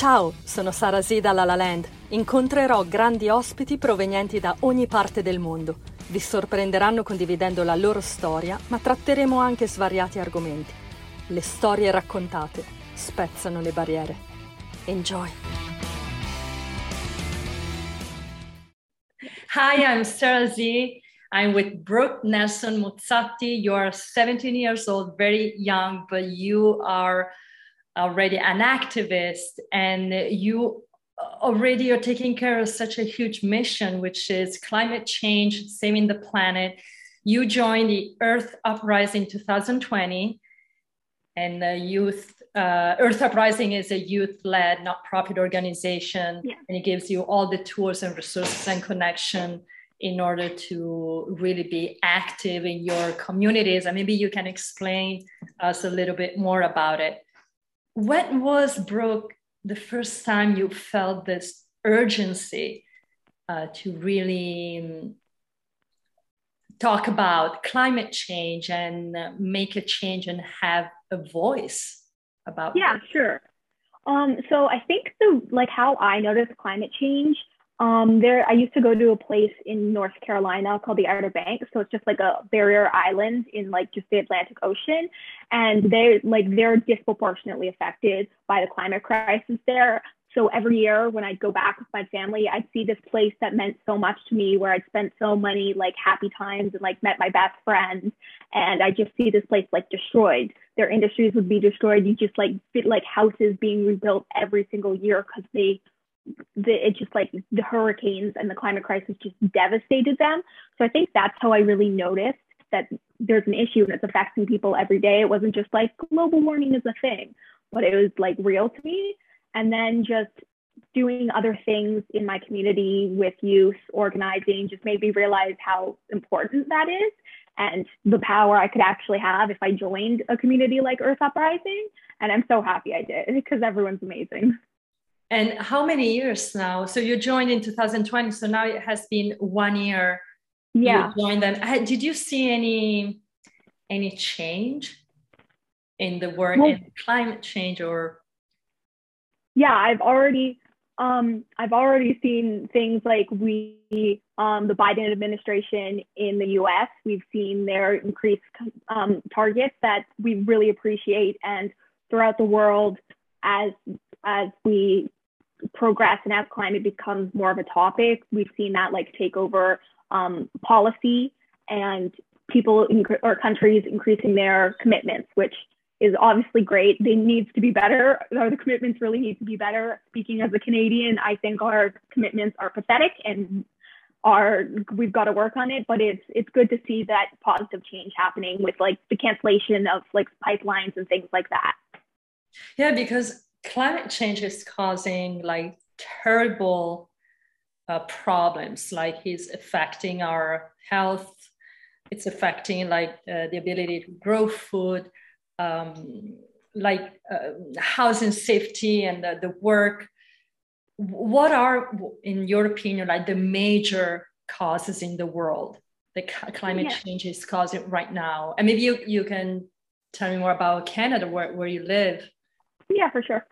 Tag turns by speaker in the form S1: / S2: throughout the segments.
S1: Ciao, sono Sara Z da La La Land. Incontrerò grandi ospiti provenienti da ogni parte del mondo. Vi sorprenderanno condividendo la loro storia, ma tratteremo anche svariati argomenti. Le storie raccontate spezzano le barriere. Enjoy!
S2: Hi, I'm Sarah Z. I'm with Brooke Nelson Muzzatti. You are 17 years old, very young, but you are already an activist and you already are taking care of such a huge mission, which is climate change, saving the planet. You joined the Earth Uprising 2020, and the youth uh, Earth Uprising is a youth-led, not-profit organization, yeah. and it gives you all the tools and resources and connection in order to really be active in your communities. And maybe you can explain us a little bit more about it. When was Brooke the first time you felt this urgency uh, to really um, talk about climate change and make a change and have a voice about
S3: yeah sure. Um, so i think the like how i noticed climate change um, there i used to go to a place in north carolina called the outer banks so it's just like a barrier island in like just the atlantic ocean and they like they're disproportionately affected by the climate crisis there so every year when I'd go back with my family, I'd see this place that meant so much to me, where I'd spent so many like happy times and like met my best friends. And I just see this place like destroyed. Their industries would be destroyed. You just like fit like houses being rebuilt every single year because they, the, it just like the hurricanes and the climate crisis just devastated them. So I think that's how I really noticed that there's an issue and it's affecting people every day. It wasn't just like global warming is a thing, but it was like real to me and then just doing other things in my community with youth organizing just made me realize how important that is and the power I could actually have if I joined a community like Earth Uprising. And I'm so happy I did because everyone's amazing.
S2: And how many years now? So you joined in 2020. So now it has been one year.
S3: Yeah.
S2: You joined them. Did you see any any change in the work well, in climate change or
S3: yeah, I've already um, I've already seen things like we, um, the Biden administration in the US, we've seen their increased um, targets that we really appreciate. And throughout the world, as, as we progress and as climate becomes more of a topic, we've seen that like take over um, policy and people in, or countries increasing their commitments, which is obviously great. They needs to be better. Or the commitments really need to be better. Speaking as a Canadian, I think our commitments are pathetic and are we've got to work on it. But it's it's good to see that positive change happening with like the cancellation of like pipelines and things like that.
S2: Yeah, because climate change is causing like terrible uh, problems. Like it's affecting our health. It's affecting like uh, the ability to grow food um, like uh, housing safety and the, the work what are in your opinion like the major causes in the world that climate yeah. change is causing right now and maybe you, you can tell me more about canada where, where you live
S3: yeah for sure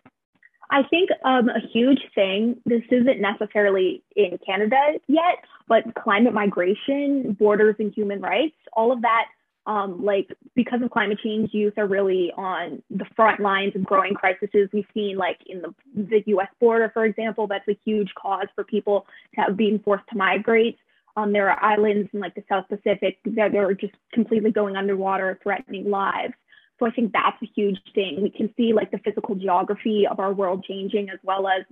S3: i think um, a huge thing this isn't necessarily in canada yet but climate migration borders and human rights all of that um, like because of climate change, youth are really on the front lines of growing crises. We've seen like in the, the US border, for example, that's a huge cause for people to have been forced to migrate. Um, there are islands in like the South Pacific that are just completely going underwater, threatening lives. So I think that's a huge thing. We can see like the physical geography of our world changing as well as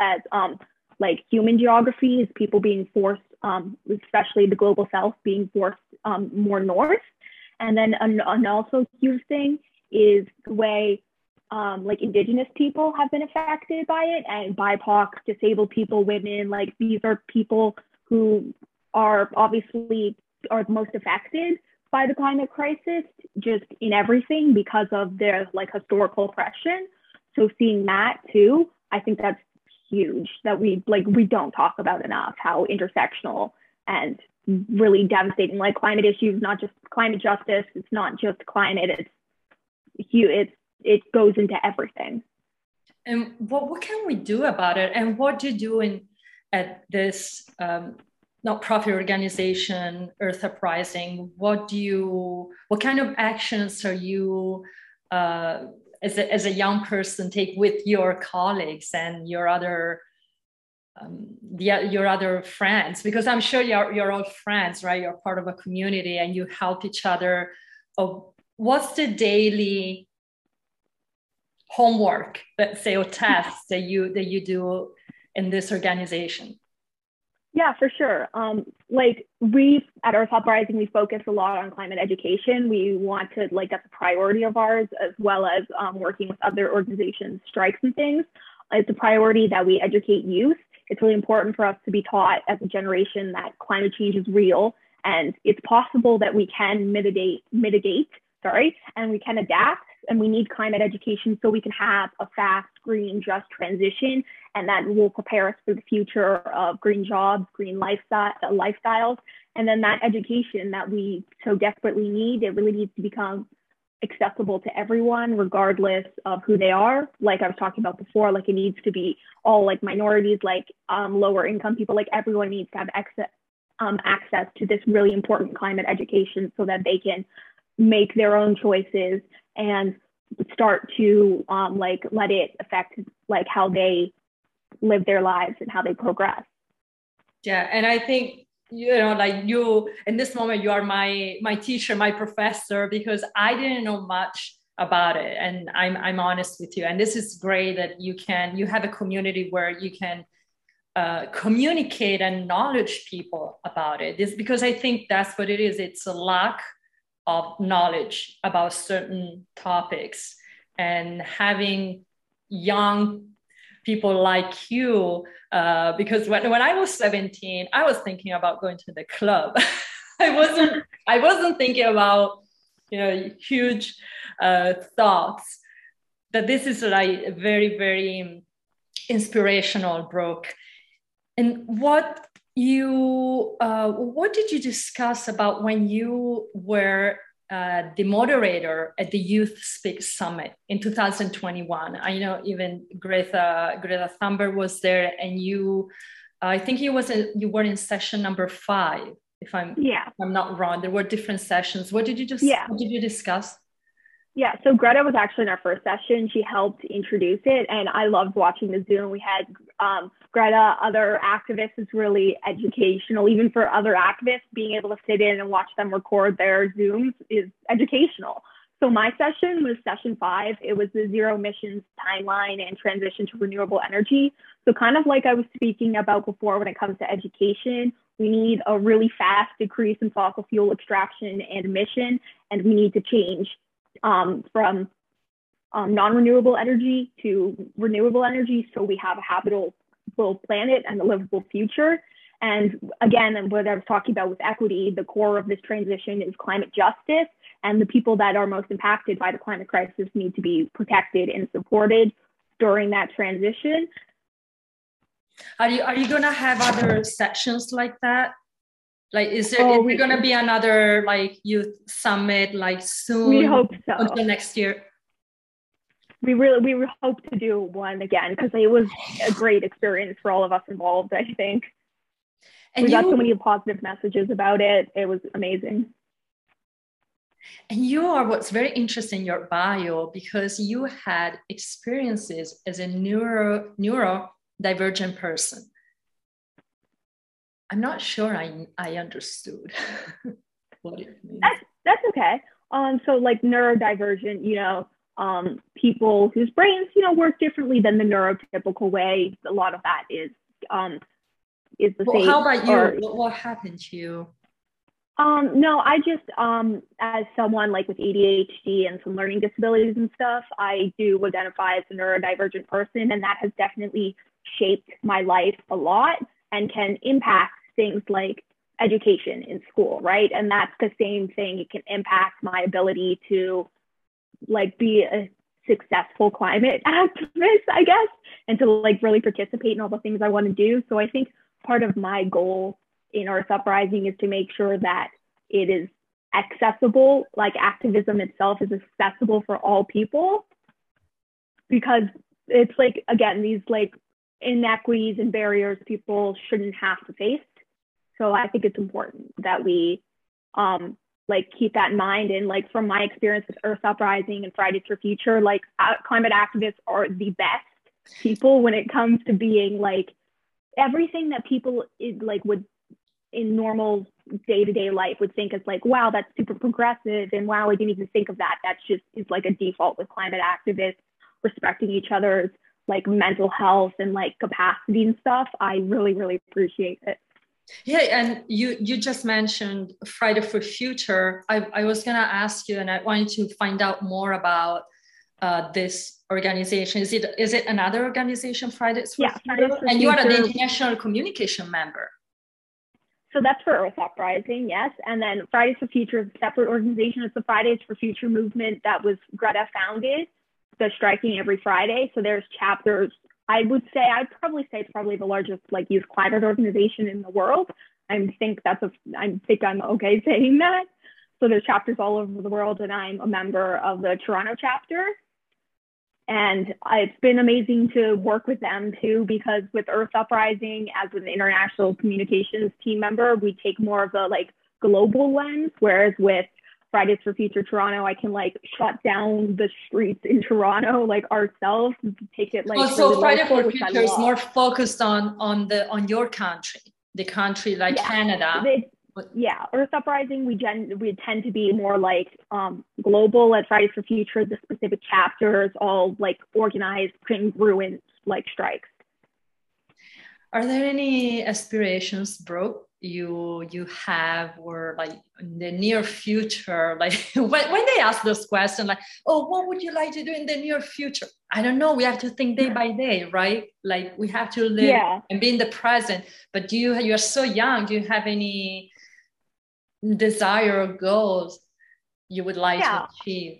S3: as um, like human geography is people being forced, um, especially the global south being forced um, more north. And then an, an also huge thing is the way um, like indigenous people have been affected by it and BIPOC, disabled people, women, like these are people who are obviously are most affected by the climate crisis just in everything because of their like historical oppression. So seeing that too, I think that's huge that we like we don't talk about enough how intersectional and really devastating like climate issues not just climate justice it's not just climate it's huge it's it goes into everything
S2: And what, what can we do about it? And what do you do in at this um, not profit organization, Earth Uprising? What do you what kind of actions are you uh, as a, as a young person take with your colleagues and your other um, the, your other friends? Because i'm sure you're, you're all friends right? You're part of a community and you help each other. Oh, what's the daily homework let's say or tasks that you that you do in this organization
S3: yeah, for sure. Um, like we at Earth Uprising, we focus a lot on climate education. We want to like that's a priority of ours, as well as um, working with other organizations, strikes and things. It's a priority that we educate youth. It's really important for us to be taught as a generation that climate change is real and it's possible that we can mitigate mitigate sorry and we can adapt and we need climate education so we can have a fast green just transition and that will prepare us for the future of green jobs green lifestyle lifestyles. And then that education that we so desperately need it really needs to become accessible to everyone regardless of who they are. Like i was talking about before like it needs to be all like minorities like um, lower income people like everyone needs to have access um, access to this really important climate education so that they can make their own choices and start to um, like let it affect like how they live their lives and how they progress.
S2: Yeah and i think you know like you in this moment you are my my teacher my professor because i didn't know much about it and i'm i'm honest with you. And this is great that you can you have a community where you can uh, communicate and knowledge people about it. Is because i think that's what it is. It's a lack of knowledge about certain topics. And having young people like you uh, because when, when i was 17 i was thinking about going to the club. I wasn't i wasn't thinking about you know huge uh, thoughts. That this is like a very very inspirational brooke. And what you uh, what did you discuss about when you were uh, the moderator at the Youth Speak Summit in 2021? I know even Greta Greta Thunberg was there, and you, I think you was a, you were in session number five. If I'm yeah, if I'm not wrong. There were different sessions. What did you just yeah. What did you discuss?
S3: Yeah, so Greta was actually in our first session. She helped introduce it, and I loved watching the Zoom. We had um, Greta, other activists. It's really educational, even for other activists. Being able to sit in and watch them record their Zooms is educational. So my session was session five. It was the zero emissions timeline and transition to renewable energy. So kind of like I was speaking about before, when it comes to education, we need a really fast decrease in fossil fuel extraction and emission, and we need to change um, from um, non-renewable energy to renewable energy so we have a habitable planet and a livable future. And again, what I was talking about with equity, the core of this transition is climate justice, and the people that are most impacted by the climate crisis need to be protected and supported during that transition.
S2: Are you are you gonna have other sections like that? Like, is there, oh, is there going to be another like youth summit like soon?
S3: We hope so.
S2: Until next year.
S3: We really we hope to do one again because it was a great experience for all of us involved. I think. And we you, got so many positive messages about it. It was amazing.
S2: And you are what's very interesting in your bio because you had experiences as a neuro neurodivergent person. I'm not sure I, I understood what it means.
S3: That's, that's okay. Um, so like neurodivergent, you know, um, people whose brains, you know, work differently than the neurotypical way. A lot of that is um, is the
S2: well,
S3: same.
S2: How about you? Or, what happened to you?
S3: Um, no, I just, um, as someone like with ADHD and some learning disabilities and stuff, I do identify as a neurodivergent person, and that has definitely shaped my life a lot and can impact things like education in school, right? And that's the same thing. It can impact my ability to like be a successful climate activist, I guess, and to like really participate in all the things I want to do. So I think part of my goal in Earth Uprising is to make sure that it is accessible, like activism itself is accessible for all people. Because it's like again these like inequities and barriers people shouldn't have to face. So I think it's important that we um, like keep that in mind. And like from my experience with Earth Uprising and Fridays for Future, like uh, climate activists are the best people when it comes to being like everything that people is, like would in normal day-to-day life would think is like wow that's super progressive and wow i didn't even think of that. That's just is like a default with climate activists respecting each other's like mental health and like capacity and stuff. I really really appreciate it
S2: yeah and you you just mentioned friday for future i, I was going to ask you and i wanted to find out more about uh, this organization is it is it another organization fridays for
S3: yeah,
S2: future?
S3: Fridays for
S2: and you are an international communication member
S3: So that's for Earth Uprising, yes. And then Fridays for Future is a separate organization. It's the Fridays for Future movement that was Greta founded. They're striking every Friday. So there's chapters. I would say I'd probably say it's probably the largest like youth climate organization in the world. I think that's a I think I'm okay saying that. So there's chapters all over the world, and I'm a member of the Toronto chapter. And it's been amazing to work with them too, because with Earth Uprising, as an international communications team member, we take more of a like global lens, whereas with Fridays for Future Toronto, I can like shut down the streets in Toronto like ourselves, take it like.
S2: oh, so friday for future is more focused on on the on your country the country like
S3: Yeah.
S2: canada
S3: yeah, Earth Uprising, we gen we tend to be more like um, global. At Fridays for Future, the specific chapters all like organized congruent like strikes.
S2: Are there any aspirations, Brooke, you you have or like in the near future? Like when, when they ask this question, like, oh, what would you like to do in the near future? I don't know. We have to think day by day, right? Like we have to live
S3: Yeah.
S2: and be in the present. But do you you're so young, do you have any desire or goals you would like
S3: Yeah.
S2: to achieve?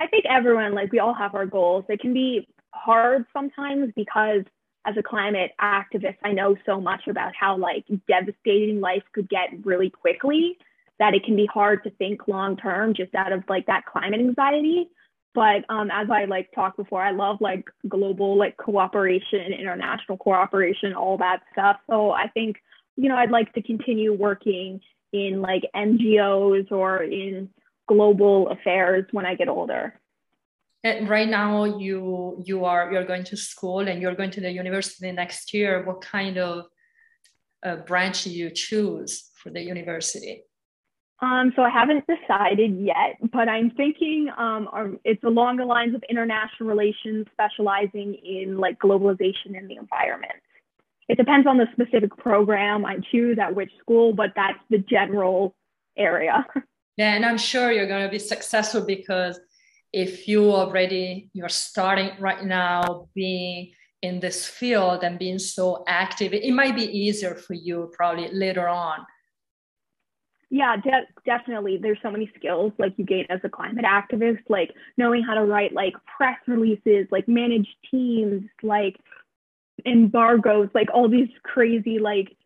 S3: I think everyone, like, we all have our goals. It can be hard sometimes because as a climate activist, I know so much about how, like, devastating life could get really quickly that it can be hard to think long term just out of like that climate anxiety. But um, as I like talked before, I love like global like cooperation, international cooperation, all that stuff. So I think, you know, I'd like to continue working in like NGOs or in global affairs when I get older.
S2: And right now you you are you're going to school and you're going to the university next year. What kind of uh, branch do you choose for the university?
S3: Um, so I haven't decided yet, but I'm thinking um, um, it's along the lines of international relations, specializing in like globalization and the environment. It depends on the specific program I choose at which school, but that's the general area.
S2: Yeah, and I'm sure you're going to be successful because if you already you're starting right now being in this field and being so active, it might be easier for you probably later on.
S3: Yeah, de- definitely. There's so many skills like you gain as a climate activist, like knowing how to write like press releases, like manage teams, like embargoes, like all these crazy like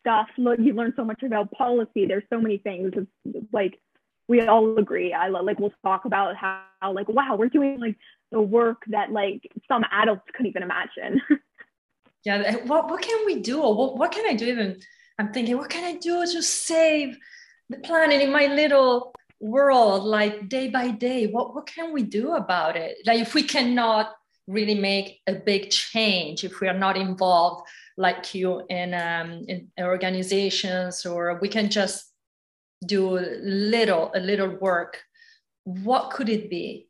S3: stuff. You learn so much about policy. There's so many things. It's like we all agree. I like we'll talk about how, like wow, we're doing like the work that like some adults couldn't even imagine.
S2: Yeah, what what can we do? What what can I do? Even I'm thinking, what can I do to save the planet in my little world, like day by day? What what can we do about it? Like if we cannot really make a big change, if we are not involved, like you in um, in organizations, or we can just do little a little work. What could it be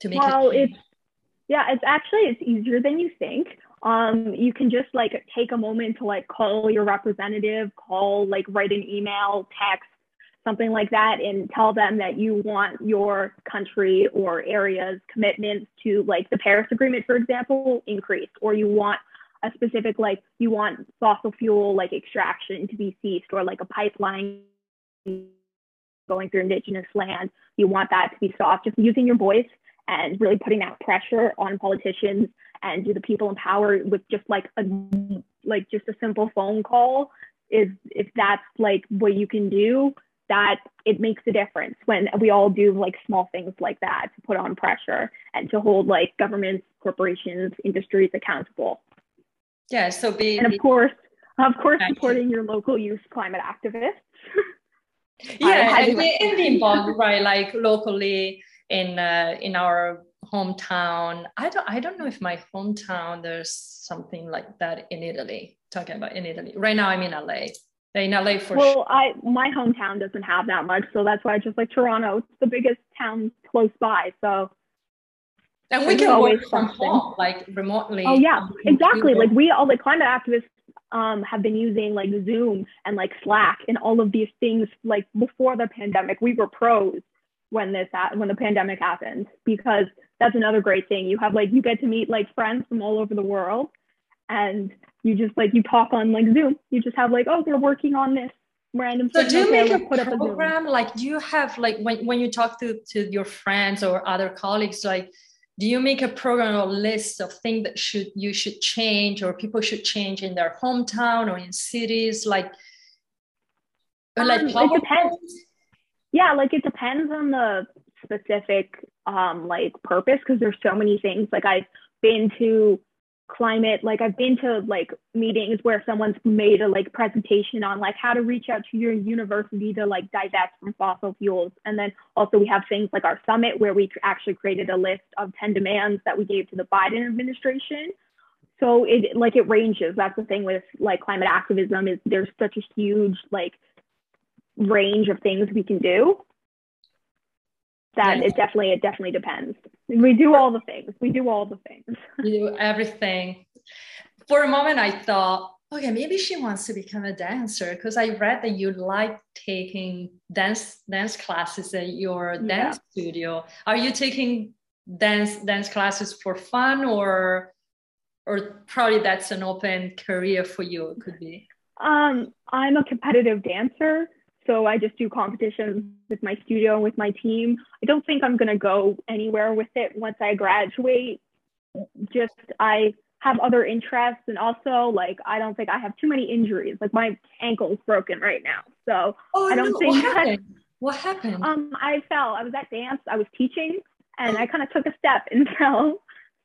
S2: to make
S3: well,
S2: change?
S3: it's yeah, it's actually it's easier than you think. Um, you can just like take a moment to like call your representative, call like write an email, text, something like that, and tell them that you want your country or area's commitments to like the Paris Agreement, for example, increased, or you want a specific like you want fossil fuel like extraction to be ceased, or like a pipeline going through indigenous land. You want that to be stopped. Just using your voice and really putting that pressure on politicians and do the people in power with just like a like just a simple phone call is if that's like what you can do that it makes a difference when we all do like small things like that to put on pressure and to hold like governments, corporations, industries accountable.
S2: Yeah. So be
S3: and of course, of course, supporting your local youth climate activists.
S2: yeah, and be, involved, right? Like locally in uh, in our hometown. I don't I don't know if my hometown there's something like that in Italy. Talking about in Italy right now, I'm in LA. In LA for
S3: well, sure. I my hometown doesn't have that much, so that's why I just like Toronto. It's the biggest town close by, so.
S2: And we can work from something. home, like remotely.
S3: Oh yeah, exactly. Like we all like climate activists um, have been using like Zoom and like Slack and all of these things like before the pandemic. We were pros when this when the pandemic happened because that's another great thing. You have like you get to meet like friends from all over the world, and you just like you talk on like Zoom. You just have like oh we're working on this random.
S2: So do you make a program like do you have like when when you talk to to your friends or other colleagues like do you make a program or list of things that should you should change or people should change in their hometown or in cities? Like
S3: um, like it depends. Yeah like it depends on the specific um like purpose because there's so many things. Like i've been to climate. Like i've been to like meetings where someone's made a like presentation on like how to reach out to your university to like divest from fossil fuels. And then also we have things like our summit where we actually created a list of 10 demands that we gave to the biden administration. So it like it ranges. That's the thing with like climate activism is there's such a huge like range of things we can do. That it definitely it definitely depends we do all the things. We do all the things.
S2: You do everything. For a moment i thought okay maybe she wants to become a dancer because i read that you like taking dance dance classes at your yeah. dance studio. Are you taking dance dance classes for fun or or probably that's an open career for you it could be?
S3: Um i'm a competitive dancer so I just do competitions with my studio and with my team. I don't think I'm going to go anywhere with it once I graduate. Just I have other interests and also like I don't think I have too many injuries. Like my ankle is broken right now. So
S2: oh,
S3: I don't
S2: no.
S3: think
S2: what happened? what happened?
S3: Um I fell. I was at dance. I was teaching and I kind of took a step and fell.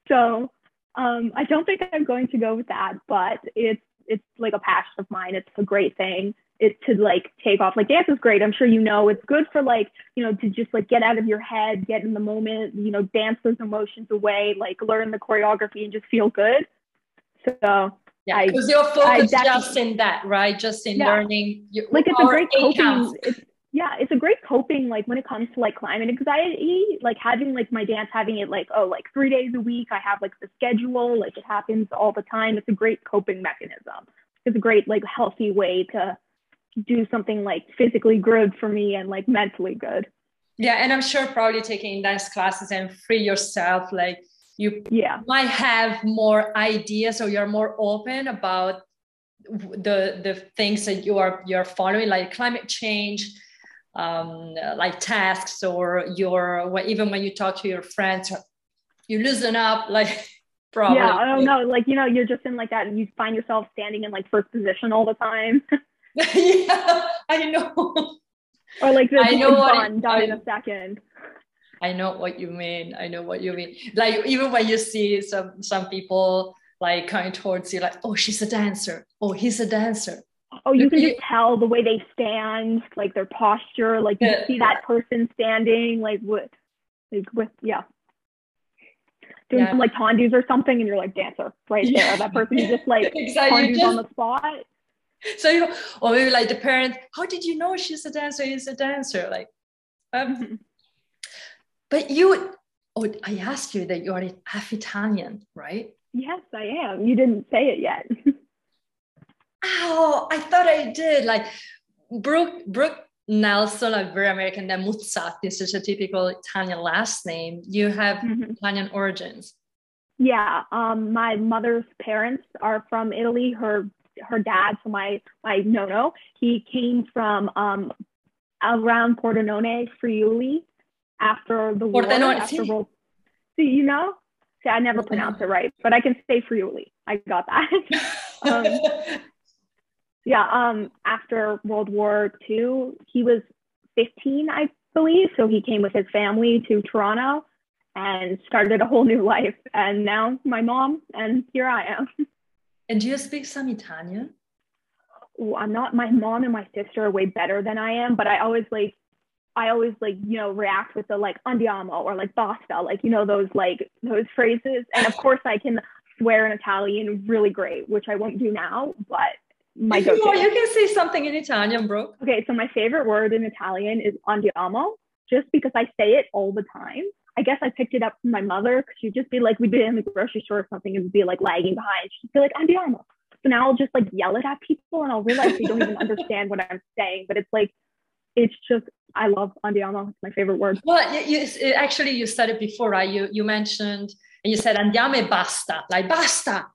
S3: So um I don't think I'm going to go with that, but it's it's like a passion of mine. It's a great thing it to like take off. Like dance is great. I'm sure you know it's good for like, you know, to just like get out of your head, get in the moment, you know, dance those emotions away, like learn the choreography and just feel good. So
S2: yeah, because you're focused just in that, right? Just in yeah. learning.
S3: Your, like it's a great coping. It's, yeah, it's a great coping. Like when it comes to like climate anxiety, like having like my dance, having it like oh like three days a week. I have like the schedule. Like it happens all the time. It's a great coping mechanism. It's a great like healthy way to do something like physically good for me and like mentally good.
S2: Yeah, and I'm sure probably taking dance classes and free yourself, like you
S3: yeah.
S2: might have more ideas or you're more open about the the things that you are you're following, like climate change, um, like tasks, or your even when you talk to your friends, you loosen up, like probably.
S3: Yeah, I don't know, like you know, you're just in like that, and you find yourself standing in like first position all the time.
S2: yeah, I know.
S3: Or like the I know what done in a second.
S2: I know what you mean. I know what you mean. Like even when you see some some people like coming towards you, like, oh, she's a dancer. Oh, he's a dancer.
S3: Oh, you can just tell the way they stand, like their posture, like you yeah. see that person standing, like with, like with, yeah, doing yeah. some like tendus or something, and you're like dancer right there. That person is just like exactly. just, on the spot
S2: so you or maybe like the parent how did you know she's a dancer? He's a dancer like um, but you oh i asked you that you're half italian right?
S3: Yes i am. You didn't say it yet.
S2: Oh i thought i did. Like brooke brooke nelson like very american then muzzatti is such a typical italian last name you have mm-hmm. italian origins.
S3: Yeah um, my mother's parents are from italy. Her her dad, so my my nono, he came from um, around Pordenone, Friuli, after the war. Pordenone, after World. See, you know, see, I never pronounced it right, but I can say Friuli. I got that. um, yeah. Um, after World War II, he was 15, I believe. So he came with his family to Toronto and started a whole new life. And now my mom, and here I am.
S2: And do you speak some Italian?
S3: I'm not, my mom and my sister are way better than I am, but I always like, I always like, you know, react with the like andiamo or like basta, like, you know, those like those phrases. And of course I can swear in Italian really great, which I won't do now, but my
S2: you,
S3: go-to.
S2: you can say something in Italian, bro.
S3: Okay, so my favorite word in Italian is andiamo, just because I say it all the time. I guess I picked it up from my mother because she'd just be like, we'd be in the grocery store or something and be like lagging behind. She'd be like, I'm andiamo. So now I'll just like yell it at people and I'll realize they don't even understand what I'm saying. But it's like, it's just, I love andiamo. It's my favorite word.
S2: Well, you, you, actually, you said it before, right? You, you mentioned, and you said andiamo e basta, like basta.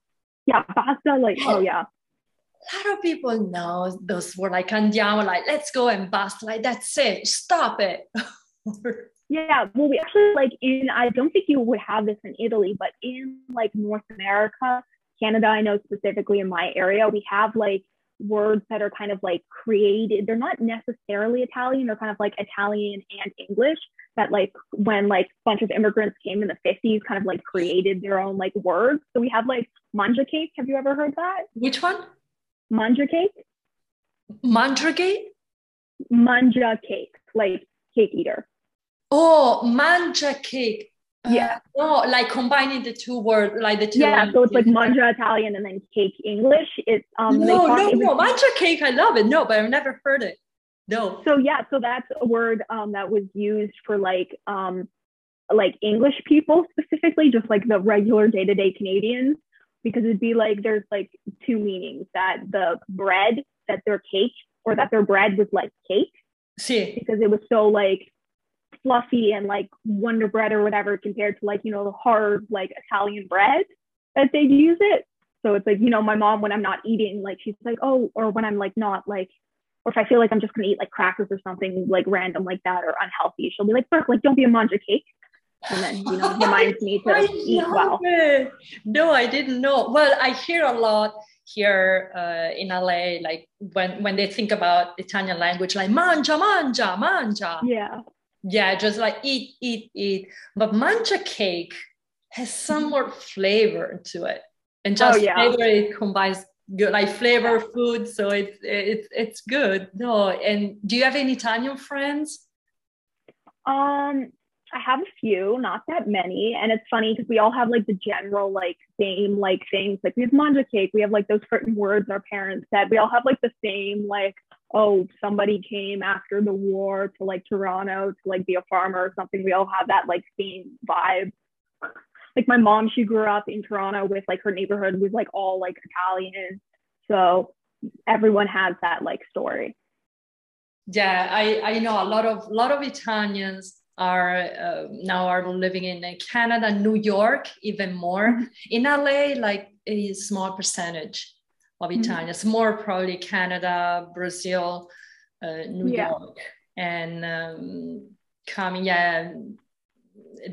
S3: Yeah, basta, like, oh yeah.
S2: A lot of people know those words like andiamo, like let's go and basta, like that's it, stop it.
S3: Yeah, well, we actually like in, I don't think you would have this in Italy, but in like North America, Canada, I know specifically in my area, we have like words that are kind of like created. They're not necessarily Italian, they're kind of like Italian and English that like when like a bunch of immigrants came in the 50s, kind of like created their own like words. So we have like mangiacake. Have you ever heard that?
S2: Which one?
S3: Mangiacake.
S2: Mandragate?
S3: Mangiacake, like cake eater.
S2: Oh, mangiacake.
S3: Yeah.
S2: Uh, no, like combining the two words, like the two.
S3: Yeah, so it's like manja Italian and then cake English. It's um.
S2: No, no, no, manja cake. I love it. No, but I've never heard it. No.
S3: So yeah, so that's a word um that was used for like um like English people specifically, just like the regular day to day Canadians, because it'd be like there's like two meanings that the bread that their cake or that their bread was like cake.
S2: See.
S3: Because it was so like fluffy and like Wonder Bread or whatever compared to like, you know, the hard like Italian bread that they'd use it. So it's like, you know, my mom, when I'm not eating, like she's like, oh, or when I'm like not like, or if I feel like I'm just gonna eat like crackers or something like random like that or unhealthy, she'll be like, Brooke, like don't be a manja cake. And then, you know, reminds me to eat well.
S2: It. No, I didn't know. Well, I hear a lot here uh, in LA, like when when they think about Italian language, like manja, manja, manja.
S3: Yeah
S2: yeah just like eat eat eat. But mangiacake has some more flavor to it. And just
S3: Oh, yeah.
S2: flavor it combines good like flavor food so it's it's it's good. No and do you have any italian friends?
S3: Um, I have a few, not that many, and it's funny because we all have like the general like same like things. Like we have mangiacake, we have like those certain words our parents said. We all have like the same like oh somebody came after the war to like Toronto to like be a farmer or something. We all have that like same vibe. Like my mom, she grew up in Toronto with like her neighborhood was like all like Italian, so everyone has that like story.
S2: yeah i i know a lot of lot of italians are uh, now are living in uh, canada new york even more
S3: Mhm.
S2: in la like a small percentage of
S3: Mhm.
S2: italians more probably canada brazil uh, new
S3: Yeah.
S2: york and um, coming yeah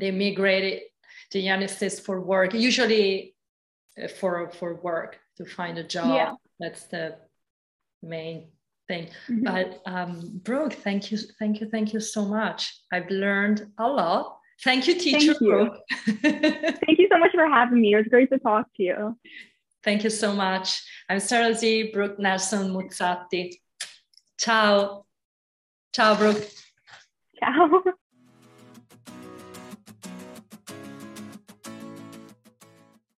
S2: they migrated to the united states for work usually uh, for for work to find a job
S3: Yeah.
S2: that's the main thing
S3: Mhm.
S2: but um, Brooke, thank you, thank you, thank you so much. I've learned a lot. Thank you, teacher
S3: Thank you.
S2: Brooke.
S3: Thank you so much for having me. It was great to talk to you.
S2: Thank you so much. I'm Sarah Z. Brooke Nelson Muzzatti. Ciao. Ciao, Brooke.
S3: Ciao.